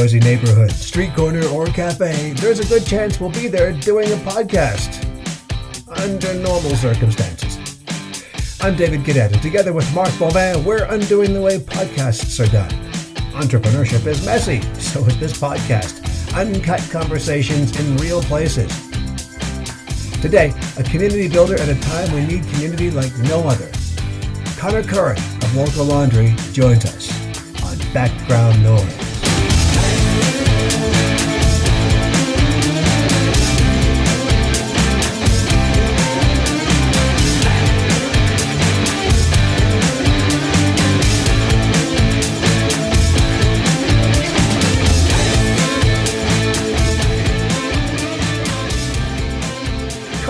noisy neighborhood, street corner, or cafe, there's a good chance we'll be there doing a podcast under normal circumstances. I'm David Cadet, and together with Mark Bauvin, we're undoing the way podcasts are done. Entrepreneurship is messy, so is this podcast. Uncut conversations in real places. Today, a community builder at a time we need community like no other. Connor Curran of Local Laundry joins us on Background Noise.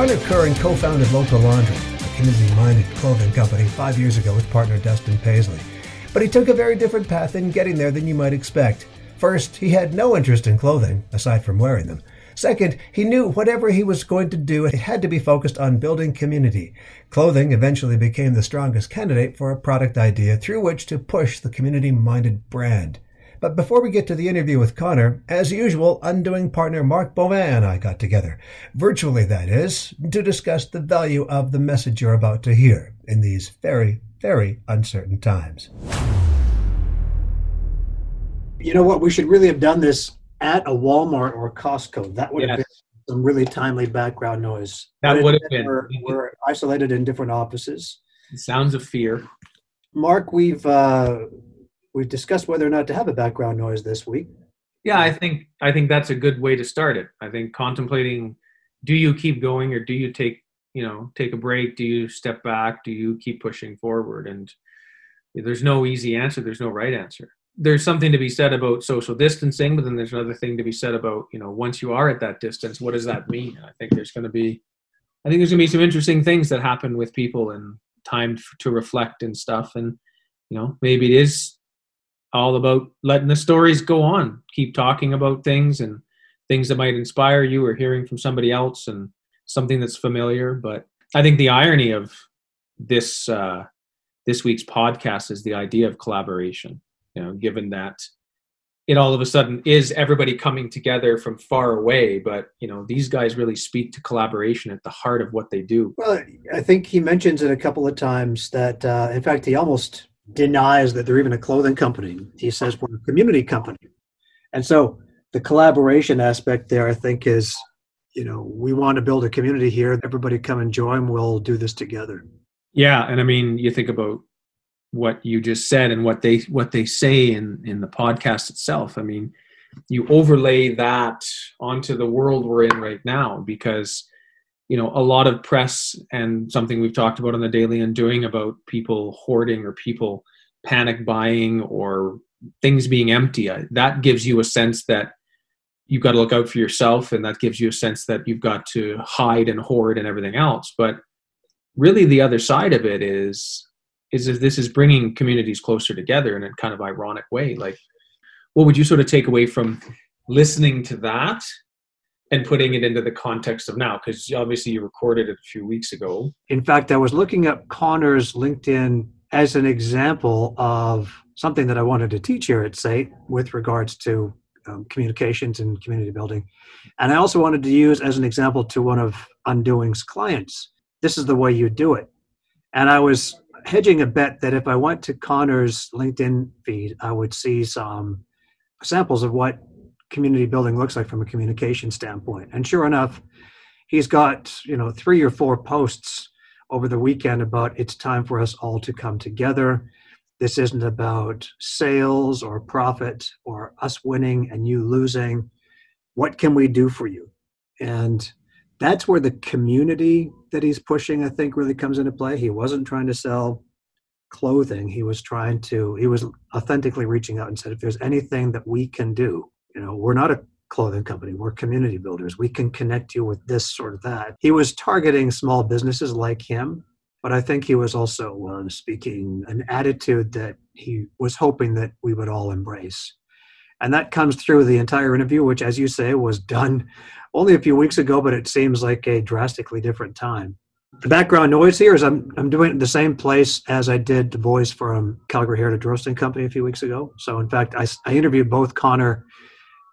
Connor Curran co-founded Local Laundry, a community-minded clothing company, five years ago with partner Dustin Paisley. But he took a very different path in getting there than you might expect. First, he had no interest in clothing, aside from wearing them. Second, he knew whatever he was going to do, it had to be focused on building community. Clothing eventually became the strongest candidate for a product idea through which to push the community-minded brand. But before we get to the interview with Connor, as usual, Undoing partner Mark Bauvin and I got together, virtually that is, to discuss the value of the message you're about to hear in these very, very uncertain times. You know what? We should really have done this at a Walmart or Costco. That would have been some really timely background noise. That But would have been. We're, we're isolated in different offices. Sounds of fear. Mark, we've uh, we've discussed whether or not to have a background noise this week. Yeah, I think I think that's a good way to start it. I think contemplating do you keep going or do you take, you know, take a break? Do you step back? Do you keep pushing forward? And there's no easy answer, there's no right answer. There's something to be said about social distancing, but then there's another thing to be said about, you know, once you are at that distance, what does that mean? And I think there's going to be I think there's going to be some interesting things that happen with people and time to reflect and stuff. And you know, maybe it is all about letting the stories go on. Keep talking about things and things that might inspire you or hearing from somebody else and something that's familiar. But i think the irony of this uh, this week's podcast is the idea of collaboration you know given that it all of a sudden is everybody coming together from far away but you know these guys really speak to collaboration at the heart of what they do Well, I think he mentions it a couple of times that, uh, in fact, he almost denies that they're even a clothing company. He says we're a community company. And so the collaboration aspect there, I think, is, you know, we want to build a community here. Everybody come and join. We'll do this together. Yeah, and I mean, you think about what you just said and what they what they say in in the podcast itself. I mean, you overlay that onto the world we're in right now because you know a lot of press and something we've talked about on the daily undoing about people hoarding or people panic buying or things being empty I- that gives you a sense that you've got to look out for yourself and that gives you a sense that you've got to hide and hoard and everything else but really the other side of it is is that this is bringing communities closer together in a kind of ironic way like what would you sort of take away from listening to that and putting it into the context of now because obviously you recorded it a few weeks ago In fact, I was looking up Connor's LinkedIn as an example of something that I wanted to teach here at SAIT with regards to um, communications and community building. And I also wanted to use as an example to one of Undoing's clients. This is the way you do it. And I was hedging a bet that if I went to Connor's LinkedIn feed, I would see some samples of what community building looks like from a communication standpoint. And sure enough, he's got, you know, three or four posts over the weekend about it's time for us all to come together. This isn't about sales or profit or us winning and you losing. What can we do for you? And that's where the community that he's pushing, I think, really comes into play. He wasn't trying to sell clothing. He was trying to, he was authentically reaching out and said, if there's anything that we can do, you know, we're not a clothing company, we're community builders. We can connect you with this of that. He was targeting small businesses like him, but I think he was also um, speaking an attitude that he was hoping that we would all embrace. And that comes through the entire interview, which, as you say, was done only a few weeks ago, but it seems like a drastically different time. The background noise here is I'm, I'm doing it in the same place as I did the voice from Calgary Heritage Roasting Company a few weeks ago. So, in fact, I, I interviewed both Connor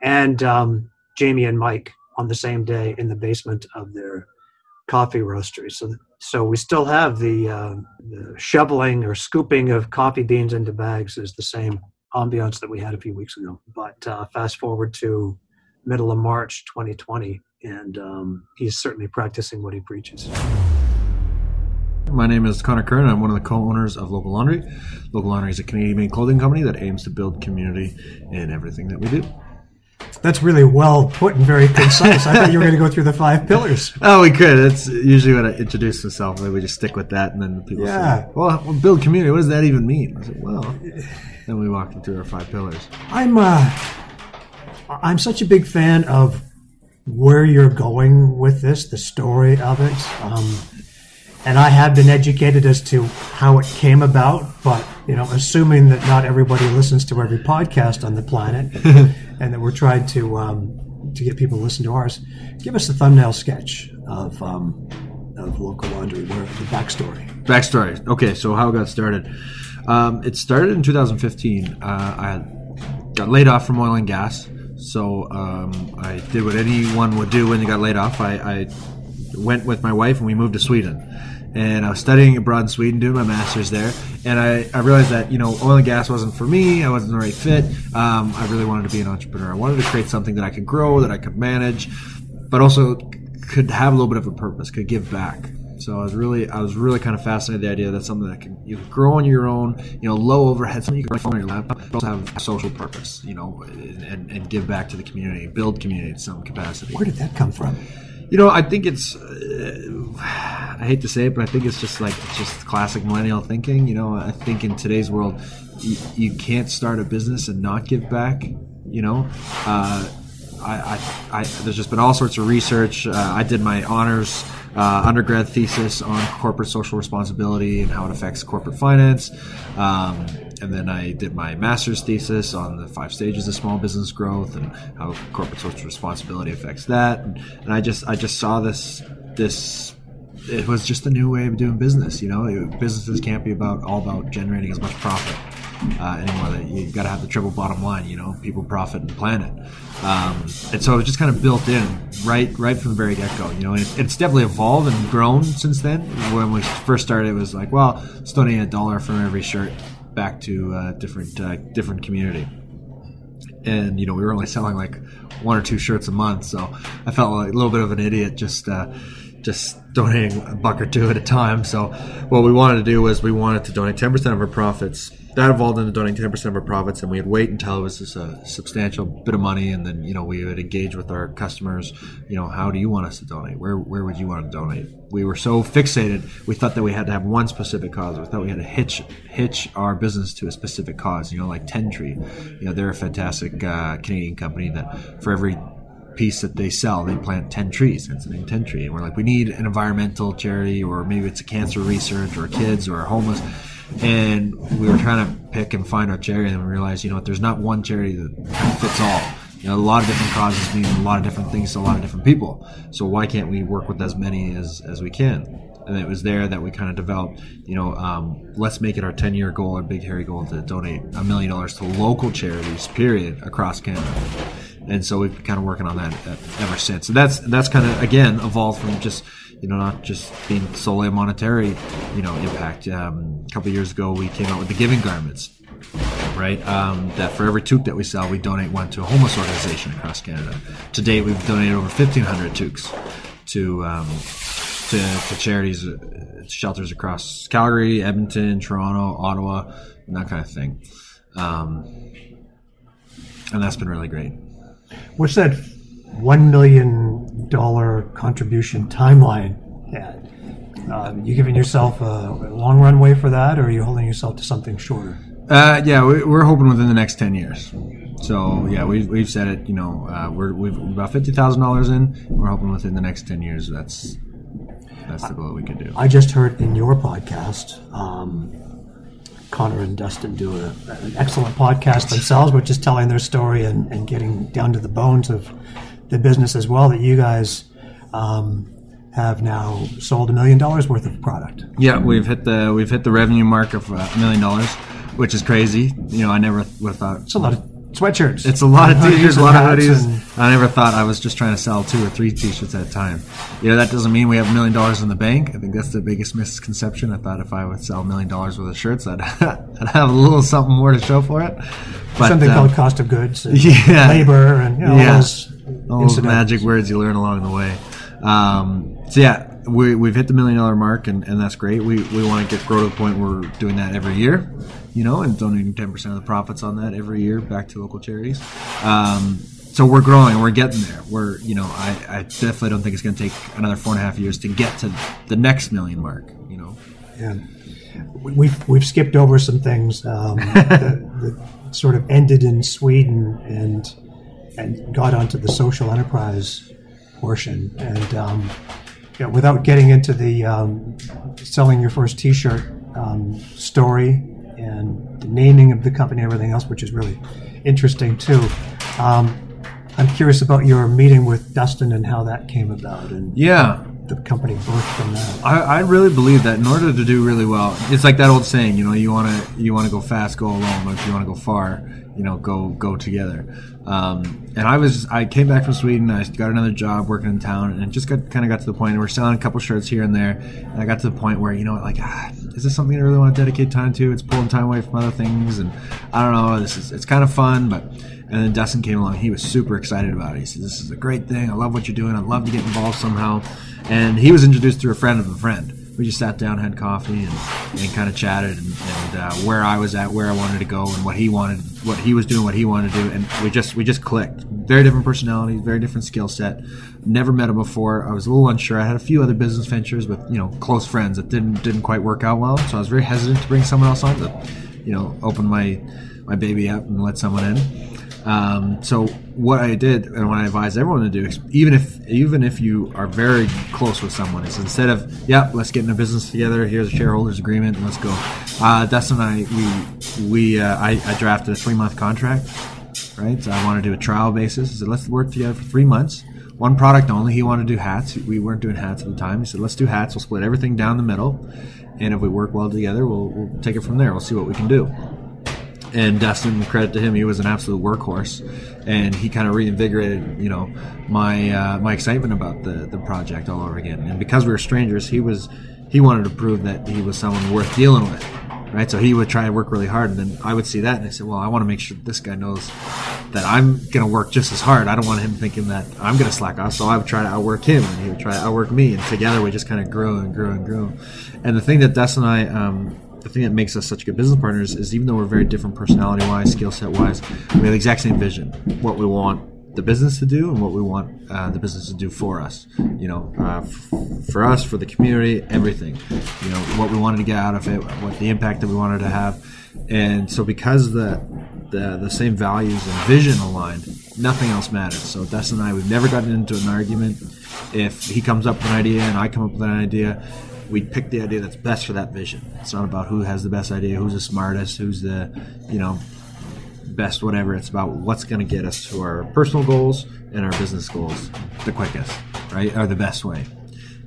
and um, Jamie and Mike on the same day in the basement of their coffee roastery. So, so we still have the, uh, the shoveling or scooping of coffee beans into bags is the same ambiance that we had a few weeks ago. But uh, fast forward to middle of March 2020, and um, he's certainly practicing what he preaches. My name is Connor Curran. I'm one of the co-owners of Local Laundry. Local Laundry is a Canadian-made clothing company that aims to build community in everything that we do. That's really well put and very concise. I thought you were going to go through the five pillars. Oh, we could. That's usually when I introduce myself. We just stick with that, and then people Yeah. say, "Well, well, build community. What does that even mean?" I said, "Well," then we walk through our five pillars. I'm uh, I'm such a big fan of where you're going with this, the story of it. Um, and I have been educated as to how it came about, but you know, assuming that not everybody listens to every podcast on the planet, and that we're trying to um, to get people to listen to ours, give us a thumbnail sketch of um, of local laundry, where the backstory. Backstory. Okay, so how it got started. Um, it started in 2015. Uh, I got laid off from oil and gas. So um, I did what anyone would do when they got laid off. I, I went with my wife and we moved to Sweden. And I was studying abroad in Sweden, doing my master's there. And I, I realized that, you know, oil and gas wasn't for me. I wasn't the right fit. Um, I really wanted to be an entrepreneur. I wanted to create something that I could grow, that I could manage, but also could have a little bit of a purpose, could give back. So I was really, I was really kind of fascinated with the idea that something that can you could grow on your own, you know, low overhead, something you can run on your laptop, but also have a social purpose, you know, and, and give back to the community, build community in some capacity. Where did that come from? You know, I think it's. Uh, I hate to say it, but I think it's just like it's just classic millennial thinking. You know, I think in today's world, you, you can't start a business and not give back. You know, uh, I, I, I, there's just been all sorts of research. Uh, I did my honors uh, undergrad thesis on corporate social responsibility and how it affects corporate finance. Um, and then I did my master's thesis on the five stages of small business growth and how corporate social responsibility affects that. And, and I just I just saw this this it was just a new way of doing business. You know, businesses can't be about all about generating as much profit uh, anymore. That you got to have the triple bottom line. You know, people, profit, and planet. Um, and so it was just kind of built in right right from the very get go. You know, and it, it's definitely evolved and grown since then. When we first started, it was like, well, let's donate a dollar from every shirt back to a different uh, different community. And you know we were only selling like one or two shirts a month so i felt like a little bit of an idiot just uh, just donating a buck or two at a time. So what we wanted to do was we wanted to donate 10% of our profits that evolved into donating 10% of our profits and we'd wait until it was just a substantial bit of money and then you know we would engage with our customers you know how do you want us to donate where, where would you want to donate we were so fixated we thought that we had to have one specific cause we thought we had to hitch hitch our business to a specific cause you know like Tentree you know they're a fantastic uh, canadian company that for every piece that they sell, they plant 10 trees. That's the name Tentree. And we're like, we need an environmental charity, or maybe it's a cancer research, or kids, or homeless. And we were trying to pick and find our charity, and we realized, you know there's not one charity that fits all. You know, a lot of different causes mean a lot of different things to a lot of different people. So why can't we work with as many as, as we can? And it was there that we kind of developed, you know, um, let's make it our 10 year goal, our big hairy goal to donate a million dollars to local charities, period, across Canada and so we've been kind of working on that uh, ever since. And that's that's kind of again evolved from just you know not just being solely a monetary you know impact. Um, a couple years ago, we came out with the giving garments, right? Um, that for every toque that we sell, we donate one to a homeless organization across Canada. To date, we've donated over fifteen hundred toques to. Um, to, to charities, uh, shelters across Calgary, Edmonton, Toronto, Ottawa, and that kind of thing. Um, and that's been really great. What's that one million dollar contribution timeline? at? Um, you giving yourself a long runway for that, or are you holding yourself to something shorter? Uh, yeah, we, we're hoping within the next ten years. So yeah, we've, we've said it. You know, uh, we're we've about fifty thousand dollars in. We're hoping within the next ten years. That's that's the goal we can do. I just heard in your podcast, um, Connor and Dustin do a, an excellent podcast themselves, but just telling their story and, and getting down to the bones of the business as well. That you guys um, have now sold a million dollars worth of product. Yeah, we've hit the we've hit the revenue mark of uh, a million dollars, which is crazy. You know, I never would have thought It's a lot of sweatshirts. It's a lot of t-shirts, a lot of hoodies. and- I never thought I was just trying to sell two or three t-shirts at a time. You know, that doesn't mean we have a million dollars in the bank. I think that's the biggest misconception. I thought if I would sell a million dollars worth of shirts, I'd, I'd have a little something more to show for it. But, something uh, called cost of goods, and Yeah. labor, and you know, Yeah. all those those incidentals. magic words you learn along the way. Um, so yeah, we, we've hit the million dollar mark, and, and that's great. We, we want to get grow to the point where we're doing that every year, you know, and donating ten percent of the profits on that every year back to local charities. Um, so we're growing, we're getting there. We're you know, I, I definitely don't think it's going to take another four and a half years to get to the next million mark. You know, Yeah. We've we've skipped over some things um, that, that sort of ended in Sweden and and got onto the social enterprise portion. And um, you know, without getting into the um, selling your first T-shirt um, story and the naming of the company and everything else, which is really interesting too. Um, I'm curious about your meeting with Dustin and how that came about and yeah. the company birthed from that. I, I really believe that in order to do really well, it's like that old saying, you know, you want to you want to go fast, go alone, but if you want to go far, you know, go go together. Um, and I was I came back from Sweden, I got another job working in town, and just got kind of got to the point where we're selling a couple shirts here and there, and I got to the point where you know, like, ah, is this something I really want to dedicate time to? It's pulling time away from other things, and I don't know. This is it's kind of fun, but. And then Dustin came along. He was super excited about it. He said, "This is a great thing. I love what you're doing. I'd love to get involved somehow." And he was introduced through a friend of a friend. We just sat down, had coffee, and, and kind of chatted, and, and uh, where I was at, where I wanted to go, and what he wanted, what he was doing, what he wanted to do, and we just we just clicked. Very different personalities, very different skill set. Never met him before. I was a little unsure. I had a few other business ventures with you know close friends that didn't didn't quite work out well, so I was very hesitant to bring someone else on to, you know, open my my baby up and let someone in. Um, so what I did and what I advise everyone to do, even if even if you are very close with someone, is instead of yeah, let's get in a business together. Here's a shareholders agreement and let's go. Uh, Dustin and I we we uh, I, I drafted a three month contract. Right, so I want to do a trial basis. I said let's work together for three months. One product only. He wanted to do hats. We weren't doing hats at the time. He said let's do hats. We'll split everything down the middle, and if we work well together, we'll, we'll take it from there. We'll see what we can do and Dustin, credit to him, he was an absolute workhorse, and he kind of reinvigorated, you know, my uh, my excitement about the the project all over again. And because we were strangers, he was he wanted to prove that he was someone worth dealing with, right? So he would try and work really hard, and then I would see that, and I said, well, I want to make sure this guy knows that I'm going to work just as hard. I don't want him thinking that I'm going to slack off. So I would try to outwork him, and he would try to outwork me, and together we just kind of grew and grew and grew. And the thing that Dustin and I um, the thing that makes us such good business partners is even though we're very different personality wise, skill set wise, we have the exact same vision. What we want the business to do and what we want uh, the business to do for us. You know, uh, f- for us, for the community, everything. You know, what we wanted to get out of it, what the impact that we wanted to have. And so because the the, the same values and vision aligned, nothing else matters. So Dustin and I, we've never gotten into an argument. If he comes up with an idea and I come up with an idea, we pick the idea that's best for that vision. It's not about who has the best idea, who's the smartest, who's the, you know, best whatever. It's about what's going to get us to our personal goals and our business goals the quickest, right? Or the best way.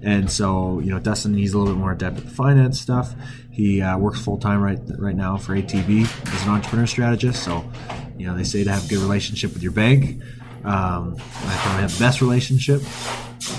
And so, you know, Dustin, he's a little bit more adept at the finance stuff. He uh, works full time right right now for ATB as an entrepreneur strategist. So, you know, they say to have a good relationship with your bank. Um, I probably have the best relationship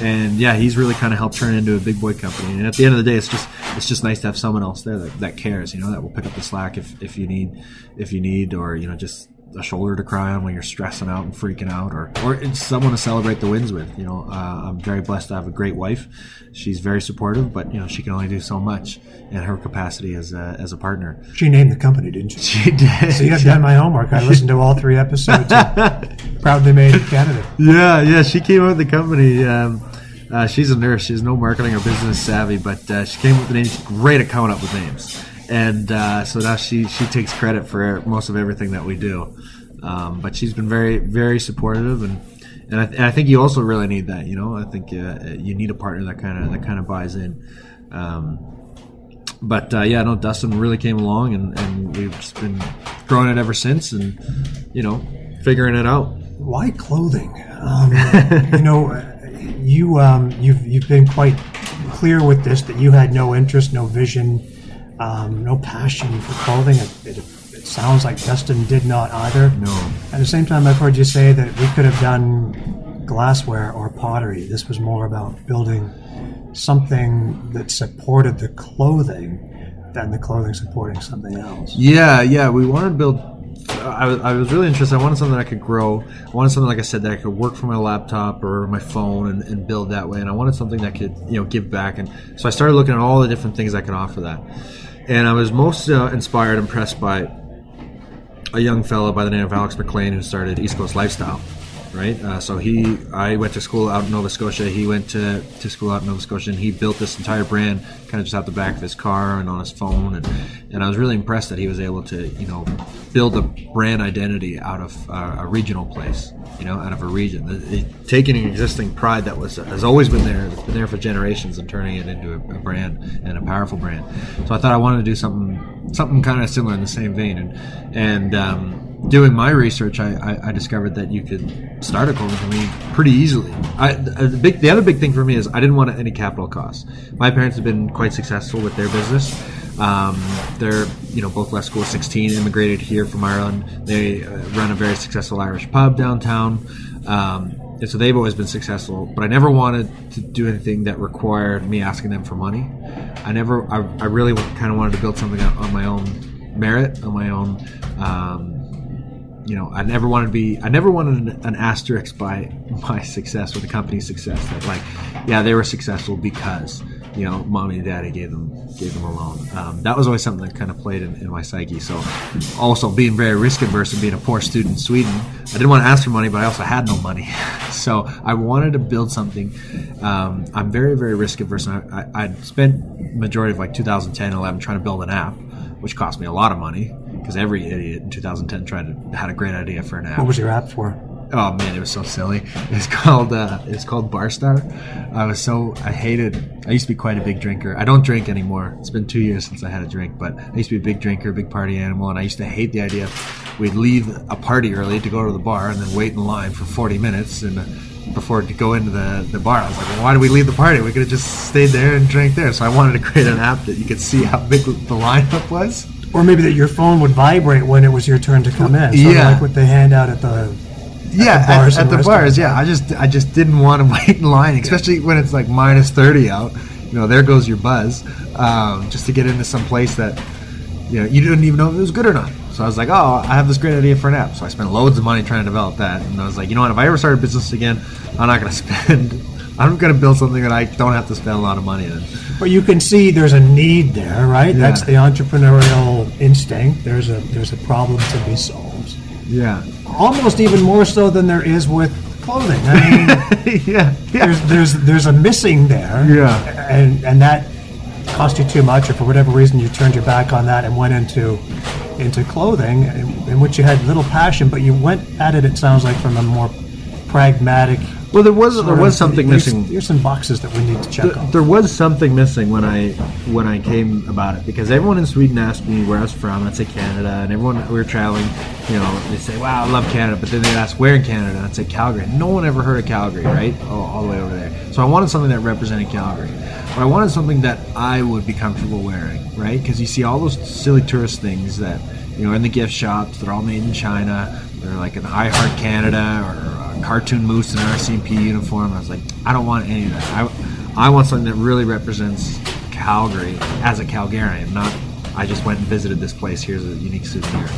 and yeah, he's really kind of helped turn it into a big boy company. And at the end of the day, it's just it's just nice to have someone else there that, that cares, you know, that will pick up the slack if, if you need if you need, or you know, just a shoulder to cry on when you're stressing out and freaking out, or or it's someone to celebrate the wins with. You know, uh, I'm very blessed to have a great wife. She's very supportive, but you know, she can only do so much in her capacity as a, as a partner. She named the company, didn't she? She did. See, I've done my homework. I listened to all three episodes. proudly made it candidate. Yeah, yeah. She came up with the company. Um, uh, she's a nurse. She's no marketing or business savvy, but uh, she came up with the names. She's great at coming up with names, and uh, so now she she takes credit for most of everything that we do. Um, but she's been very very supportive, and and I, and I think you also really need that. You know, I think uh, you need a partner that kind of that kind of buys in. Um, but uh, yeah, no, Dustin really came along, and, and we've just been growing it ever since, and you know, figuring it out. Why clothing? Um, you know, you um, you've you've been quite clear with this that you had no interest, no vision, um, no passion for clothing. It, it, it sounds like Dustin did not either. No. At the same time, I've heard you say that we could have done glassware or pottery. This was more about building something that supported the clothing than the clothing supporting something else. Yeah, yeah. We wanted to build. I was, I was really interested. I wanted something I could grow. I wanted something, like I said, that I could work from my laptop or my phone and, and build that way. And I wanted something that could, you know, give back. And so I started looking at all the different things I could offer that. And I was most uh, inspired, impressed by a young fellow by the name of Alex McLean who started East Coast Lifestyle right? Uh, so he, I went to school out in Nova Scotia. He went to, to school out in Nova Scotia, and he built this entire brand, kind of just out the back of his car and on his phone. And, and I was really impressed that he was able to, you know, build a brand identity out of uh, a regional place, you know, out of a region, it, it, taking an existing pride that was has always been there, that's been there for generations, and turning it into a, a brand and a powerful brand. So I thought I wanted to do something, something kind of similar in the same vein, and and. Um, doing my research, I, I, I, discovered that you could start a clothing company pretty easily. I, the, big, the other big thing for me is I didn't want any capital costs. My parents have been quite successful with their business. Um, they're you know both left school 16, immigrated here from Ireland. They uh, run a very successful Irish pub downtown. Um, and so they've always been successful, but I never wanted to do anything that required me asking them for money. I never, I, I really kind of wanted to build something on my own merit, on my own um, you know, I never wanted to be, I never wanted an, an asterisk by my success or the company's success. That like, yeah, they were successful because you know, mommy and daddy gave them gave them a loan. Um, that was always something that kind of played in, in, my psyche. So, also being very risk averse and being a poor student in Sweden, I didn't want to ask for money, but I also had no money. so I wanted to build something. Um, I'm very very risk averse. I, I, I spent majority of like 2010, 11 trying to build an app, which cost me a lot of money because every idiot in 2010 tried to had a great idea for an app. What was your app for? Oh man, it was so silly. It's called uh, it's called Barstar. I was so I hated. I used to be quite a big drinker. I don't drink anymore. It's been two years since I had a drink, but I used to be a big drinker, big party animal, and I used to hate the idea we'd leave a party early to go to the bar and then wait in line for 40 minutes and. Before to go into the, the bar, I was like, well, why did we leave the party? We could have just stayed there and drank there. So I wanted to create an app that you could see how big the lineup was or maybe that your phone would vibrate when it was your turn to come in. yeah, like what they hand out at the yeah at the bars. At, at the bars, yeah. I just I just didn't want to wait in line, especially when it's like minus thirty out. You know, there goes your buzz, um, just to get into some place that you know you didn't even know if it was good or not. So I was like, oh, I have this great idea for an app. So I spent loads of money trying to develop that, and I was like, you know what? If I ever start a business again, I'm not going to spend I'm going to build something that I don't have to spend a lot of money on. But you can see there's a need there, right? Yeah. That's the entrepreneurial instinct. There's a there's a problem to be solved. Yeah. Almost even more so than there is with clothing. I mean, yeah, yeah. There's there's there's a missing there. Yeah. And and that cost you too much, or for whatever reason you turned your back on that and went into into clothing, in, in which you had little passion, but you went at it. It sounds like from a more pragmatic well, there was there was something missing. There's some boxes that we need to check off. There was something missing when I when I came about it because everyone in Sweden asked me where I was from. I'd say Canada, and everyone we were traveling, you know, they say, "Wow, I love Canada," but then they'd ask where in Canada, and I'd say Calgary. No one ever heard of Calgary, right? All, all the way over there. So I wanted something that represented Calgary, but I wanted something that I would be comfortable wearing, right? Because you see all those silly tourist things that you know in the gift shops. They're all made in China. They're like an I Heart Canada or cartoon moose in an RCMP uniform. I was like, I don't want any of that. I, I want something that really represents Calgary as a Calgarian, not I just went and visited this place. Here's a unique souvenir.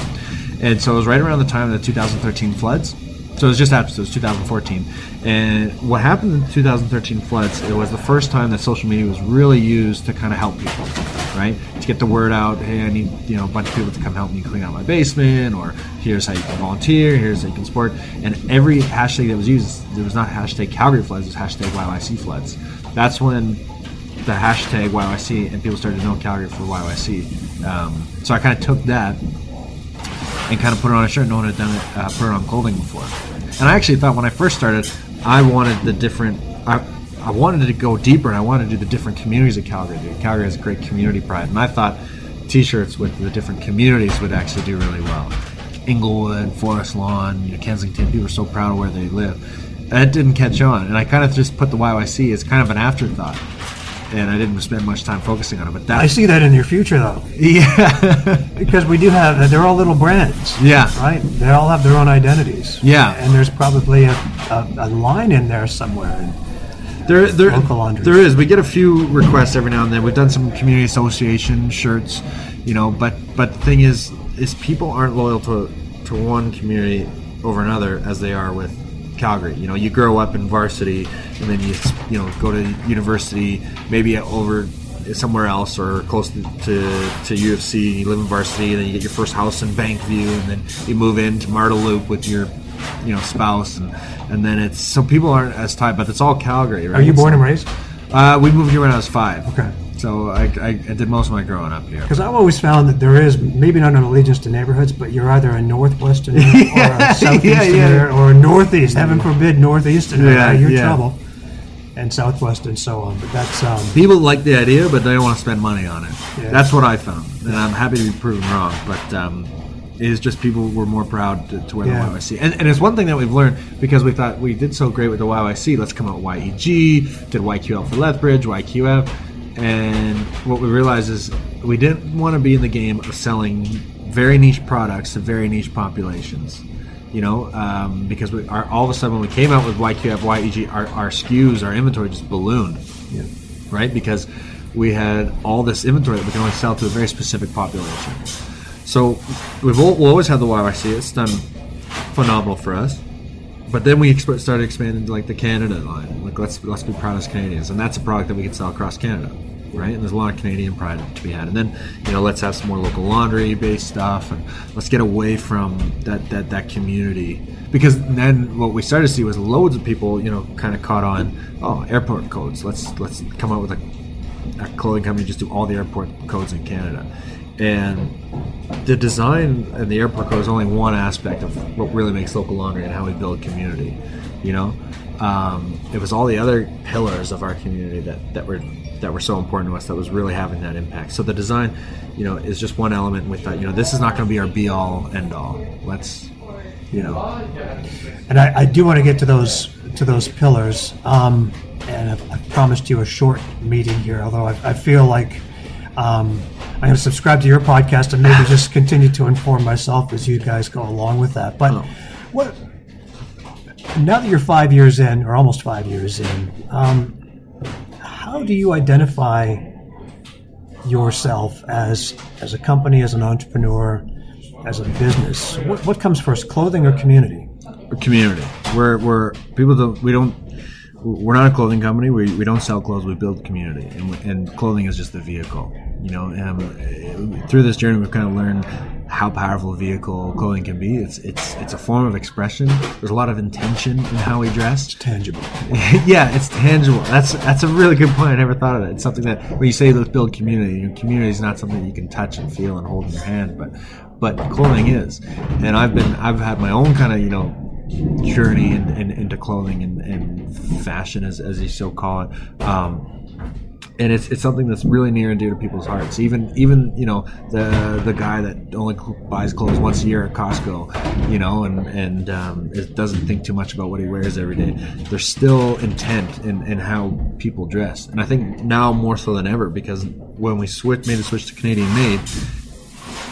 And so it was right around the time of the 2013 floods. So it was just after, so it was 2014. And what happened in the 2013 floods, it was the first time that social media was really used to kind of help people, right? To get the word out, hey, I need, you know, a bunch of people to come help me clean out my basement, or here's how you can volunteer, here's how you can support. And every hashtag that was used, there was not hashtag Calgary floods, it was hashtag YYC floods. That's when the hashtag YYC and people started to know Calgary for YYC. Um, so I kind of took that and kind of put it on a shirt. No one had done it, uh, put it on clothing before. And I actually thought when I first started, I wanted the different. I, I wanted to go deeper, and I wanted to do the different communities of Calgary. Calgary has great community pride, and I thought T-shirts with the different communities would actually do really well. Inglewood, Forest Lawn, you know, Kensington, people are so proud of where they live. That didn't catch on, and I kind of just put the YYC as kind of an afterthought. And I didn't spend much time focusing on it. But that, I see that in your future though, yeah, because we do have they're all little brands. yeah, Right, they all have their own identities. Yeah. and there's probably a, a, a line in there somewhere. There, there, there is. We get a few requests every now and then. We've done some community association shirts, you know. But but the thing is, is people aren't loyal to to one community over another as they are with Calgary. You know, you grow up in varsity, and then you you know go to university, maybe over somewhere else or close to, to, to U of C. And you live in varsity, and then you get your first house in Bankview, and then you move into Marda Loop with your you know spouse, and and then it's so people aren't as tied, but it's all Calgary. Right? Are you born and raised? uh, we moved here when I was five. Okay. So I, I, I did most of my growing up here. Because I've always found that there is maybe not an allegiance to neighborhoods, but you're either a northwesterner or Yeah, a southeasterner yeah. or a northeast. Heaven forbid northeasterner. Yeah, you're yeah. trouble. And southwest and so on. But that's um, People like the idea, but they don't want to spend money on it. Yeah. That's what I found, and I'm happy to be proven wrong. But um, it is just people were more proud to, to wear Yeah. the YYC, and, and it's one thing that we've learned because we thought we did so great with the YYC. Let's come out YEG, did YQL for Lethbridge, YQF, and what we realized is we didn't want to be in the game of selling very niche products to very niche populations. You know, um, because we our, all of a sudden when we came out with YQF, YEG, our, our SKUs, our inventory just ballooned right? Because we had all this inventory that we can only sell to a very specific population. So we've we'll always had the YYC. It's done phenomenal for us. But then we exp- started expanding to like the Canada line. Like let's let's be proud as Canadians, and that's a product that we can sell across Canada, right? And there's a lot of Canadian pride to be had. And then you know let's have some more local laundry based stuff, and let's get away from that that that community because then what we started to see was loads of people you know kind of caught on oh airport codes. Let's let's come out with a, a clothing company just do all the airport codes in Canada, and the design and the airport code is only one aspect of what really makes local laundry and how we build community. You know, um, it was all the other pillars of our community that, that were that were so important to us that was really having that impact. So the design, you know, is just one element. with thought, you know, this is not going to be our be all end all. Let's, you know, and I, I do want to get to those to those pillars. Um, and I've, I've promised you a short meeting here, although I, I feel like um, I'm going to subscribe to your podcast and maybe just continue to inform myself as you guys go along with that. But Oh. what now that you're five years in, or almost five years in, um, how do you identify yourself as as a company, as an entrepreneur, as a business? What, what comes first, clothing or community? community. We're we're people don't we don't we're not a clothing company. We, we don't sell clothes. We build community, and, we- and clothing is just the vehicle. You know, um, through this journey, we've kind of learned how powerful a vehicle clothing can be. It's it's it's a form of expression. There's a lot of intention in how we dress. Tangible. yeah, it's tangible. That's that's a really good point. I never thought of that. It's something that when you say let's build community, you know, community is not something you can touch and feel and hold in your hand, but but clothing is. And I've been I've had my own kind of you know journey in, in, into clothing and, and fashion, as as you so call it. Um, and it's, it's something that's really near and dear to people's hearts. Even even you know the the guy that only buys clothes once a year at Costco, you know, and and um, doesn't think too much about what he wears every day. There's still intent in, in how people dress, and I think now more so than ever because when we switch made the switch to Canadian made,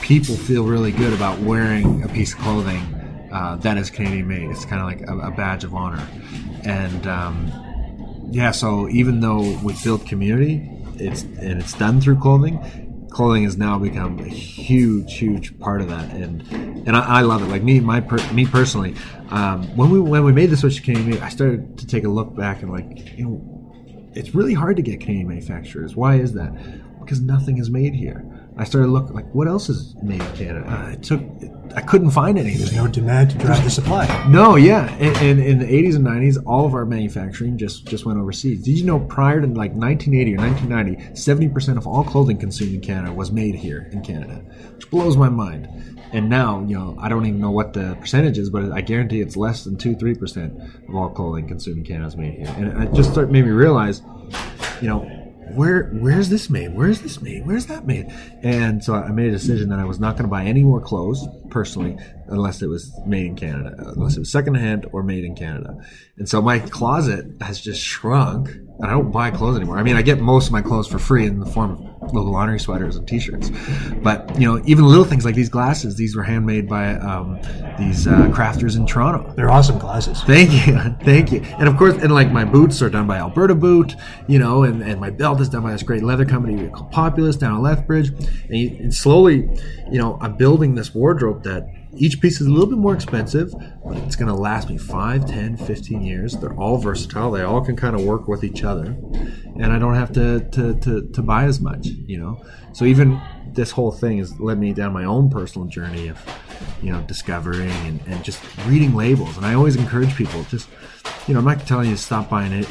people feel really good about wearing a piece of clothing uh, that is Canadian made. It's kind of like a, a badge of honor, and. Um, yeah so even though we build community it's and it's done through clothing clothing has now become a huge huge part of that. And and i, I love it. Like me my per, me personally um, when we when we made the switch to canadian made, i started to take a look back and like you know it's really hard to get canadian manufacturers. Why is that? Because nothing is made here i started looking like what else is made in canada uh, it took i couldn't find anything There's no demand to drive the supply. no, yeah, and, and in the 80s and 90s, all of our manufacturing just just went overseas. Did you know prior to like 1980 or 1990, 70 percent of all clothing consumed in Canada was made here in Canada, which blows my mind. And now, you know, I don't even know what the percentage is, but I guarantee it's less than two, three percent of all clothing consumed in Canada is made here. And it just started made me realize, you know, where where's this made? Where's this made? Where's that made? And so I made a decision that I was not going to buy any more clothes personally, unless it was made in Canada, unless it was secondhand or made in Canada. And so my closet has just shrunk, and I don't buy clothes anymore. I mean, I get most of my clothes for free in the form of local laundry sweaters and T-shirts. But you know, even little things like these glasses, these were handmade by um, these uh, crafters in Toronto. They're awesome glasses. Thank you, thank you. And of course, and like my boots are done by Alberta Boot, you know, and, and my belt is done by this great leather company called Populous down in Lethbridge. And, you, and slowly, you know, I'm building this wardrobe that each piece is a little bit more expensive, but it's going to last me 5, 10, 15 years. They're all versatile. They all can kind of work with each other. And I don't have to, to, to, to buy as much, you know. So even this whole thing has led me down my own personal journey of, you know, discovering and, and just reading labels. And I always encourage people just, you know, I'm not telling you to stop buying it,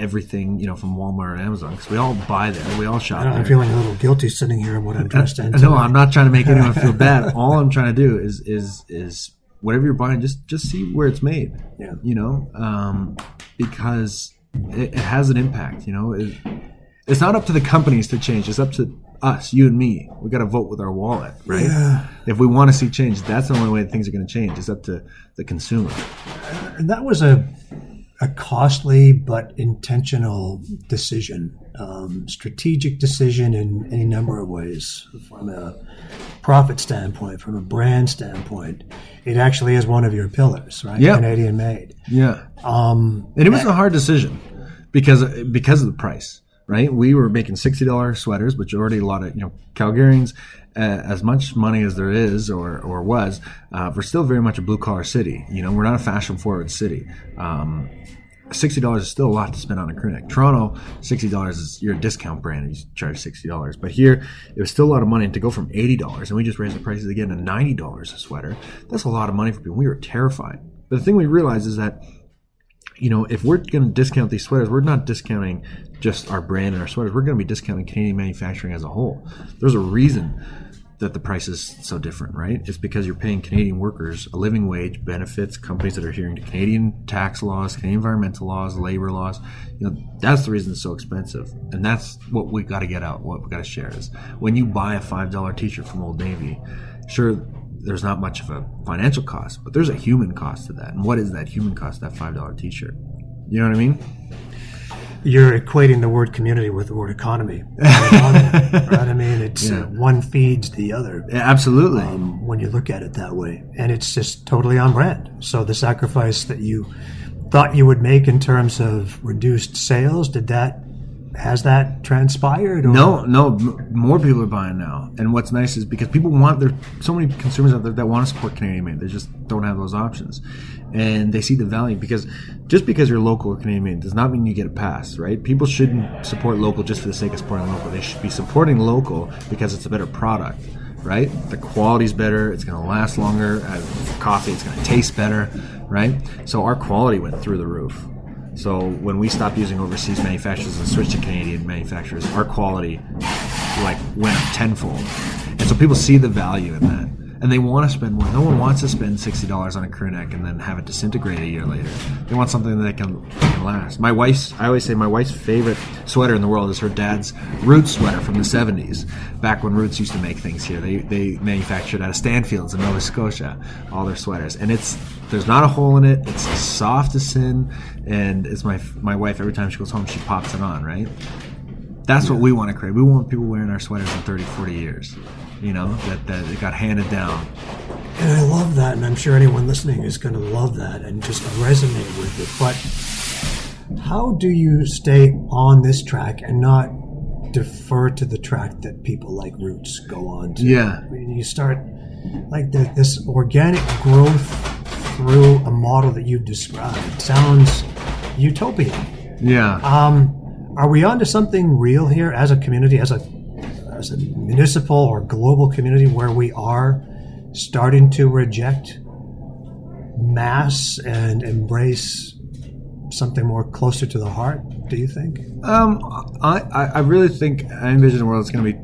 everything, you know, from Walmart or Amazon because we all buy there, we all shop. I'm there. feeling a little guilty sitting here in what I'm dressed in. No, I'm not trying to make anyone feel bad. All I'm trying to do is is is whatever you're buying, just just see where it's made. Yeah. You know, um, because it, it has an impact. You know, it, it's not up to the companies to change. It's up to us, you and me. We got to vote with our wallet, right? Yeah. If we want to see change, that's the only way things are going to change. It's up to the consumer. And that was a a costly but intentional decision, um, strategic decision in any number of ways. From a profit standpoint, from a brand standpoint, it actually is one of your pillars, right? Yeah. Canadian made. Yeah. Um, And it was a hard decision because because of the price, right? We were making sixty dollars sweaters, which already a lot of you know Calgarians, uh, as much money as there is or or was, uh, we're still very much a blue collar city. You know, we're not a fashion forward city. Um, Sixty dollars is still a lot to spend on a crew neck. Toronto, sixty dollars is you're a discount brand and you charge sixty dollars. But here, it was still a lot of money and to go from eighty dollars and we just raised the prices again to ninety dollars a sweater. That's a lot of money for people. We were terrified. But the thing we realized is that you know, if we're going to discount these sweaters, we're not discounting just our brand and our sweaters. We're going to be discounting Canadian manufacturing as a whole. There's a reason that the price is so different, right? It's because you're paying Canadian workers a living wage, benefits, companies that are adhering to Canadian tax laws, Canadian environmental laws, labor laws. You know, that's the reason it's so expensive. And that's what we've got to get out, what we've got to share is when you buy a $5 t-shirt from Old Navy, sure, there's not much of a financial cost, but there's a human cost to that. And what is that human cost, that $5 t-shirt? You know what I mean? you're equating the word community with the word economy, right? I mean, it's Yeah. uh, one feeds the other. Yeah, absolutely. um, when you look at it that way. And it's just totally on brand. So the sacrifice that you thought you would make in terms of reduced sales, did that has that transpired? Or? No, no, more people are buying now. And what's nice is because people want there so many consumers out there that want to support Canadian made. They just don't have those options. And they see the value because just because you're local or Canadian made does not mean you get a pass, right? People shouldn't support local just for the sake of supporting local. They should be supporting local because it's a better product, right? The quality's better, it's going to last longer. Uh, coffee, it's going to taste better, right? So our quality went through the roof. So when we stopped using overseas manufacturers and switched to Canadian manufacturers, our quality like went up tenfold. And so people see the value in that. And they want to spend more. No one wants to spend sixty dollars on a crew neck and then have it disintegrate a year later. They want something that can, can last. My wife's I always say my wife's favorite sweater in the world is her dad's Roots sweater from the seventies. Back when Roots used to make things here. They they manufactured out of Stanfields in Nova Scotia, all their sweaters. And it's there's not a hole in it. It's as soft as sin, and it's my my wife. Every time she goes home, she pops it on. Right. That's what we want to create. We want people wearing our sweaters in 30, 40 years. You know that that it got handed down. And I love that, and I'm sure anyone listening is going to love that and just resonate with it. But how do you stay on this track and not defer to the track that people like Roots go on to? Yeah. I mean, you start like the, this organic growth through a model that you've described sounds utopian. Yeah. Um, are we onto something real here as a community, as a as a municipal or global community, where we are starting to reject mass and embrace something more closer to the heart? Do you think? Um, I, I really think I envision a world that's going to be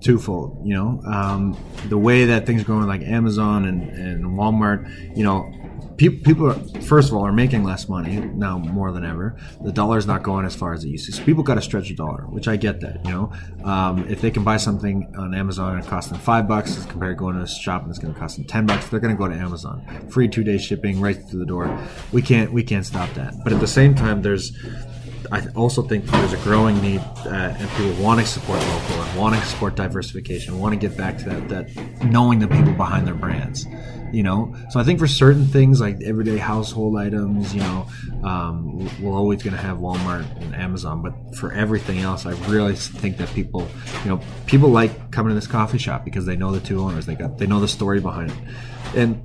twofold. You know, um, the way that things are going, like Amazon and, and Walmart. You know, people, people are, first of all are making less money now more than ever. The dollar's not going as far as it used to. So people got to stretch a dollar, which I get that. You know, um, if they can buy something on Amazon and it costs them five bucks compared to going to a shop and it's going to cost them ten bucks, they're going to go to Amazon. Free two day shipping right through the door. We can't we can't stop that. But at the same time, there's I also think there's a growing need uh, and people wanting to support local and wanting to support diversification, want to get back to that, that knowing the people behind their brands, you know. So I think for certain things like everyday household items, you know, um, we're always going to have Walmart and Amazon, but for everything else, I really think that people, you know, people like coming to this coffee shop because they know the two owners, they got they know the story behind it, and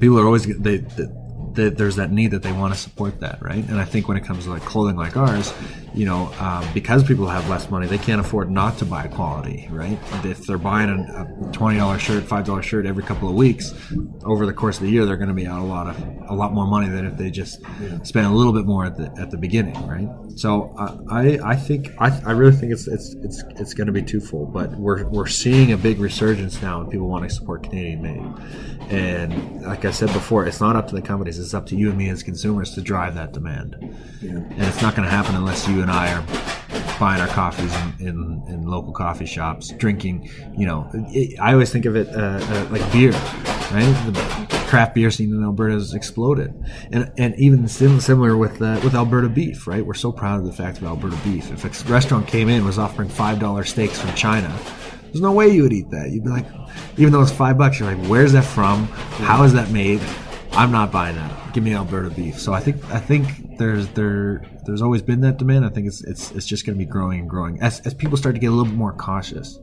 people are always they, they that there's that need that they want to support that, right? And I think when it comes to like clothing like ours, you know, um, because people have less money, they can't afford not to buy quality, right? If they're buying a, a twenty dollar shirt, five dollar shirt every couple of weeks, over the course of the year, they're going to be out a lot of a lot more money than if they just yeah. spend a little bit more at the at the beginning, right? So uh, I I think I, I really think it's it's it's it's going to be twofold, but we're we're seeing a big resurgence now in people want to support Canadian made, and like I said before, it's not up to the companies; it's up to you and me as consumers to drive that demand, yeah. and it's not going to happen unless you and I are buying our coffees in, in, in local coffee shops, drinking. You know, it, I always think of it uh, uh, like beer, right? The craft beer scene in Alberta has exploded, and and even similar with uh, with Alberta beef, right? We're so proud of the fact of Alberta beef. If a restaurant came in and was offering five dollar steaks from China. There's no way you would eat that. You'd be like, even though it's five bucks, you're like, where's that from? How is that made? I'm not buying that. Give me Alberta beef. So I think I think there's there there's always been that demand. I think it's it's it's just going to be growing and growing as as people start to get a little bit more cautious.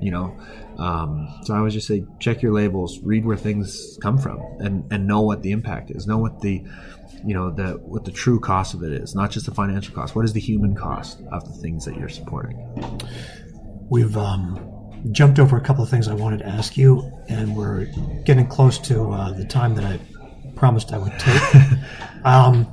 You know, um, so I always just say check your labels, read where things come from, and and know what the impact is. Know what the you know the what the true cost of it is, not just the financial cost. What is the human cost of the things that you're supporting? We've um, jumped over a couple of things I wanted to ask you, and we're getting close to uh, the time that I promised I would take. um,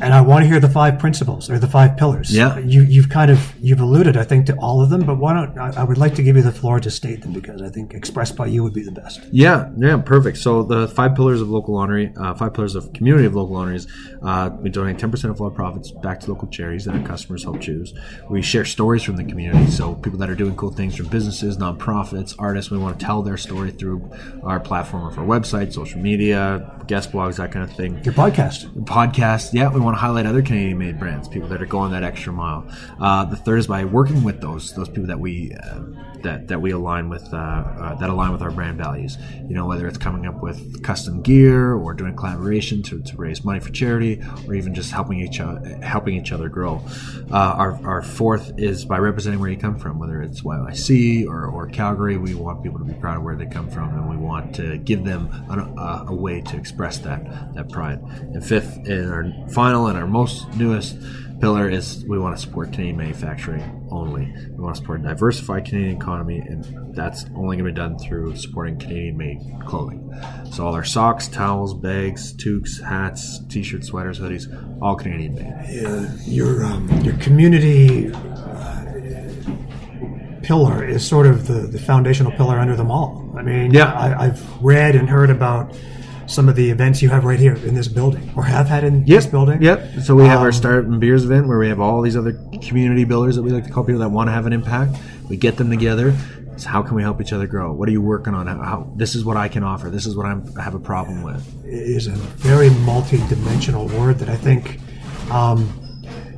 and I want to hear the five principles or the five pillars. Yeah, you you've kind of you've alluded, I think, to all of them. But why don't I, I, would like to give you the floor to state them because I think expressed by you would be the best. Yeah, yeah, perfect. So the five pillars of local laundry, uh, five pillars of community of local laundries. Uh, we donate ten percent of our profits back to local charities that our customers help choose. We share stories from the community, so people that are doing cool things from businesses, nonprofits, artists. We want to tell their story through our platform of our website, social media, guest blogs, that kind of thing. Your podcast, podcast. Yeah, we want to highlight other Canadian made brands, people that are going that extra mile. Uh, the third is by working with those those people that we uh, that that we align with uh, uh, that align with our brand values. You know, whether it's coming up with custom gear or doing collaboration to, to raise money for charity, or even just helping each other helping each other grow. Uh, our, our fourth is by representing where you come from, whether it's YYC or, or Calgary. We want people to be proud of where they come from, and we want to give them an, a, a way to express that that pride. And fifth, and our final and our most newest pillar is we want to support Canadian manufacturing only. We want to support a diversified Canadian economy, and that's only going to be done through supporting Canadian-made clothing. So all our socks, towels, bags, toques, hats, t-shirts, sweaters, hoodies, all Canadian-made. Yeah, your um, your community uh, pillar is sort of the, the foundational pillar under them all. I mean, yeah, I, I've read and heard about some of the events you have right here in this building or have had in yep. this building. Yep. So we have um, our Start and Beers event where we have all these other community builders that we like to call people that want to have an impact. We get them together. So how can we help each other grow? What are you working on? How, how this is what I can offer. This is what I'm, i have a problem with. It is a very multi-dimensional word that I think um,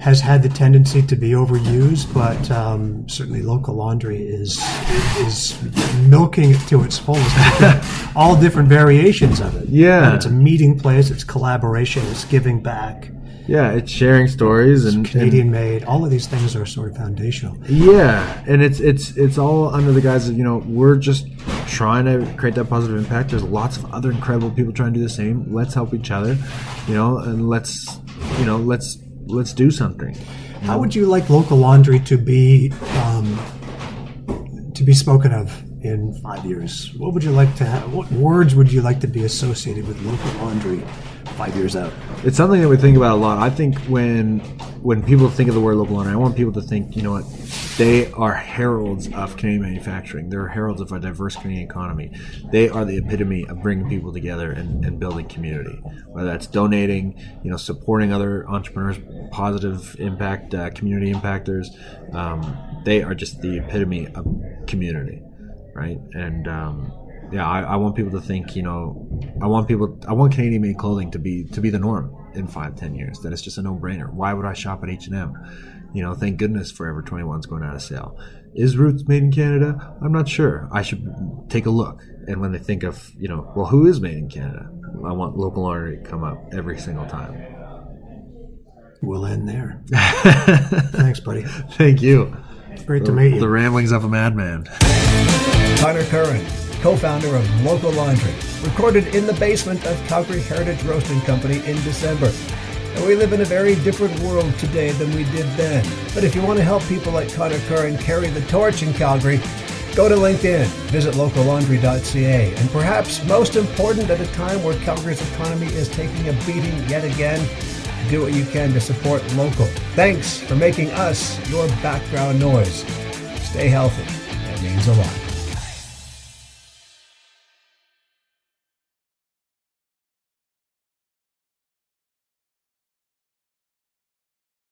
has had the tendency to be overused, but um, certainly local laundry is is milking it to its fullest. all different variations of it. Yeah, and it's a meeting place. It's collaboration. It's giving back. Yeah, it's sharing stories it's and Canadian and, made. All of these things are sort of foundational. Yeah, and it's it's it's all under the guise of you know we're just trying to create that positive impact. There's lots of other incredible people trying to do the same. Let's help each other, you know, and let's you know let's let's do something. How would you like local laundry to be um, to be spoken of in five years? What would you like to have? What words would you like to be associated with local laundry five years out? It's something that we think about a lot. I think when when people think of the word local laundry, I want people to think, you know what, they are heralds of Canadian manufacturing. They're heralds of a diverse Canadian economy. They are the epitome of bringing people together and, and building community. Whether that's donating, you know, supporting other entrepreneurs, positive impact, uh, community impactors, um, they are just the epitome of community, right? And um, yeah, I, I, want people to think, you know, I want people, I want Canadian made clothing to be to be the norm in five, ten years. That it's just a no brainer. Why would I shop at H and M? You know, thank goodness Forever 21 is going out of sale. Is Roots made in Canada? I'm not sure. I should take a look. And when they think of, you know, well, who is made in Canada? I want local laundry to come up every single time. We'll end there. Thanks, buddy. Thank you. Great to meet you. The ramblings of a madman. Connor Curran co founder of Local Laundry, recorded in the basement of Calgary Heritage Roasting Company in December. And we live in a very different world today than we did then. But if you want to help people like Connor Curran carry the torch in Calgary, go to LinkedIn, visit locallaundry.ca, and perhaps most important at a time where Calgary's economy is taking a beating yet again, do what you can to support local. Thanks for making us your background noise. Stay healthy. That means a lot.